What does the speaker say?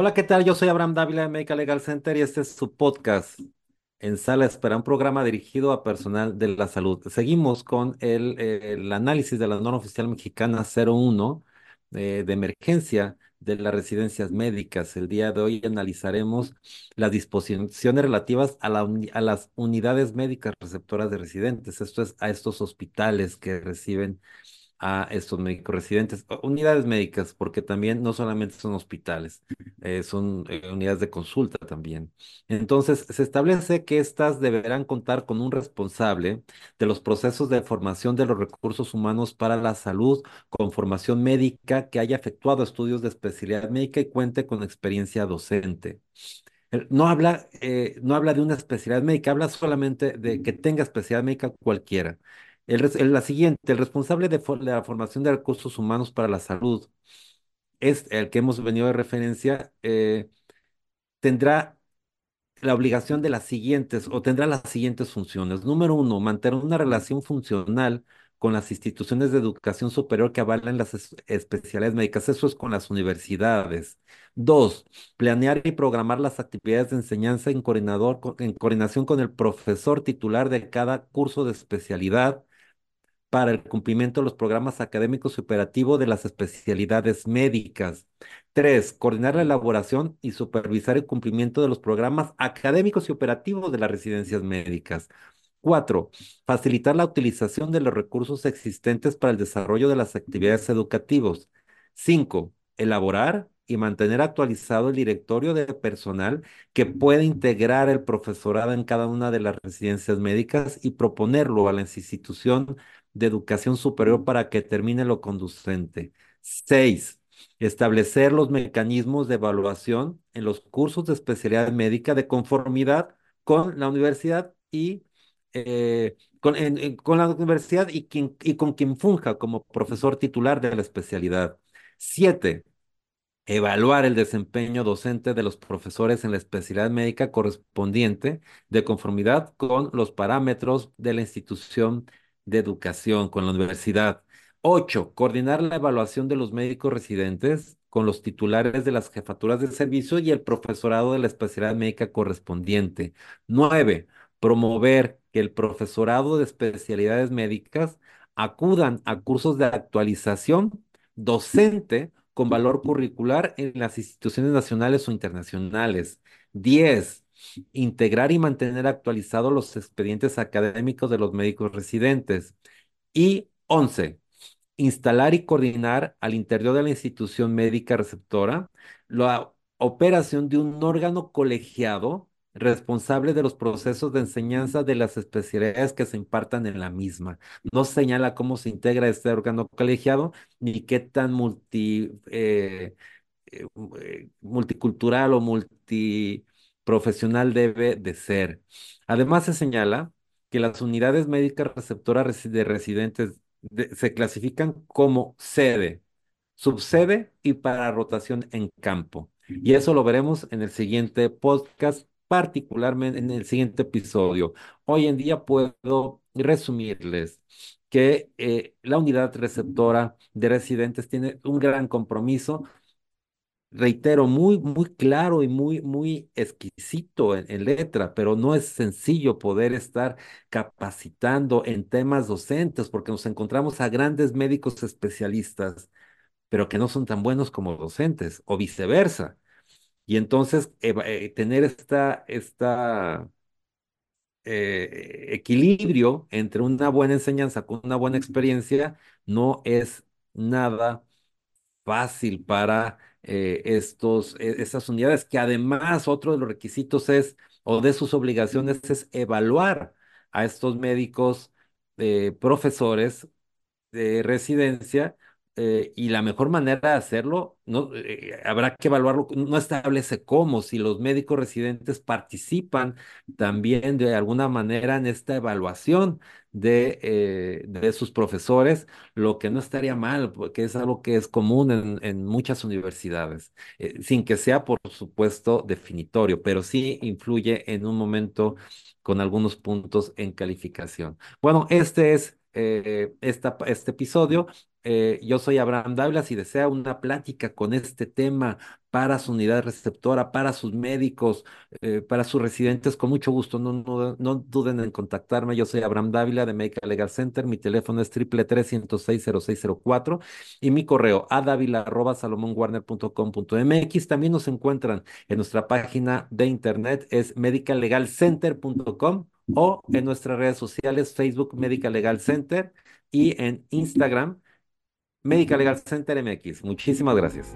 Hola, ¿qué tal? Yo soy Abraham Dávila de Medical Legal Center y este es su podcast en Sala Espera, un programa dirigido a personal de la salud. Seguimos con el, análisis de la norma oficial mexicana 01 eh, de emergencia de las residencias médicas. El día de hoy analizaremos las disposiciones relativas a, la a las unidades médicas receptoras de residentes. Esto es a estos hospitales que reciben a estos médicos residentes, unidades médicas, porque también no solamente son hospitales, eh, son eh, unidades de consulta también. Entonces, se establece que éstas deberán contar con un responsable de los procesos de formación de los recursos humanos para la salud, con formación médica que haya efectuado estudios de especialidad médica y cuente con experiencia docente. Eh, No habla, eh, no habla de una especialidad médica, habla solamente de que tenga especialidad médica cualquiera. El, la siguiente, el responsable de, for- de la formación de recursos humanos para la salud es el que hemos venido de referencia, eh, tendrá la obligación de las siguientes o tendrá las siguientes funciones. Número uno, mantener una relación funcional con las instituciones de educación superior que avalan las es- especialidades médicas. Eso es con las universidades. Dos, planear y programar las actividades de enseñanza en coordinador, co- en coordinación con el profesor titular de cada curso de especialidad para el cumplimiento de los programas académicos y operativos de las especialidades médicas. Tres, coordinar la elaboración y supervisar el cumplimiento de los programas académicos y operativos de las residencias médicas. Cuatro, facilitar la utilización de los recursos existentes para el desarrollo de las actividades educativas. Cinco, elaborar y mantener actualizado el directorio de personal que puede integrar el profesorado en cada una de las residencias médicas y proponerlo a la institución de educación superior para que termine lo conducente. Seis, establecer los mecanismos de evaluación en los cursos de especialidad médica de conformidad con la universidad y eh, con la universidad y, quien, y con quien funja como profesor titular de la especialidad. Siete, evaluar el desempeño docente de los profesores en la especialidad médica correspondiente de conformidad con los parámetros de la institución de educación, con la universidad. Ocho, coordinar la evaluación de los médicos residentes con los titulares de las jefaturas de servicio y el profesorado de la especialidad médica correspondiente. Nueve, promover que el profesorado de especialidades médicas acudan a cursos de actualización docente con valor curricular en las instituciones nacionales o internacionales. Diez, integrar y mantener actualizados los expedientes académicos de los médicos residentes. Y 11, instalar y coordinar al interior de la institución médica receptora la operación de un órgano colegiado responsable de los procesos de enseñanza de las especialidades que se impartan en la misma. No señala cómo se integra este órgano colegiado ni qué tan multi, eh, eh, eh, multicultural o multiprofesional debe de ser. Además, se señala que las unidades médicas receptoras de residentes de- se clasifican como sede, subsede y para rotación en campo. Y eso lo veremos en el siguiente podcast, particularmente en el siguiente episodio. Hoy en día puedo resumirles que eh, la unidad receptora de residentes tiene un gran compromiso reitero, muy, muy claro y muy, muy exquisito en, en letra, pero no es sencillo poder estar capacitando en temas docentes porque nos encontramos a grandes médicos especialistas, pero que no son tan buenos como docentes o viceversa. Y entonces eh, tener esta, esta eh, equilibrio entre una buena enseñanza con una buena experiencia no es nada fácil para eh, estos, e- estas unidades, que además otro de los requisitos es, o de sus obligaciones es evaluar a estos médicos profesores de residencia eh, y la mejor manera de hacerlo, no, Eh, habrá que evaluarlo, no establece cómo, si los médicos residentes participan también de alguna manera en esta evaluación de, eh, de sus profesores, lo que no estaría mal, porque es algo que es común en, en muchas universidades, sin que sea, por supuesto, definitorio, pero sí influye en un momento con algunos puntos en calificación. Bueno, este es eh, este episodio. Eh, yo soy Abraham Dávila. Si desea una plática con este tema para su unidad receptora, para sus médicos, eh, para sus residentes, con mucho gusto, no, no, no duden en contactarme. Yo soy Abraham Dávila de Medical Legal Center. Mi teléfono es triple tres ciento seis cero seis cero cuatro y mi correo adavila@salomonwarner.com.mx. También nos encuentran en nuestra página de internet es medicallegalcenter.com o en nuestras redes sociales Facebook Medical Legal Center y en Instagram Medical Legal Center MX. Muchísimas gracias.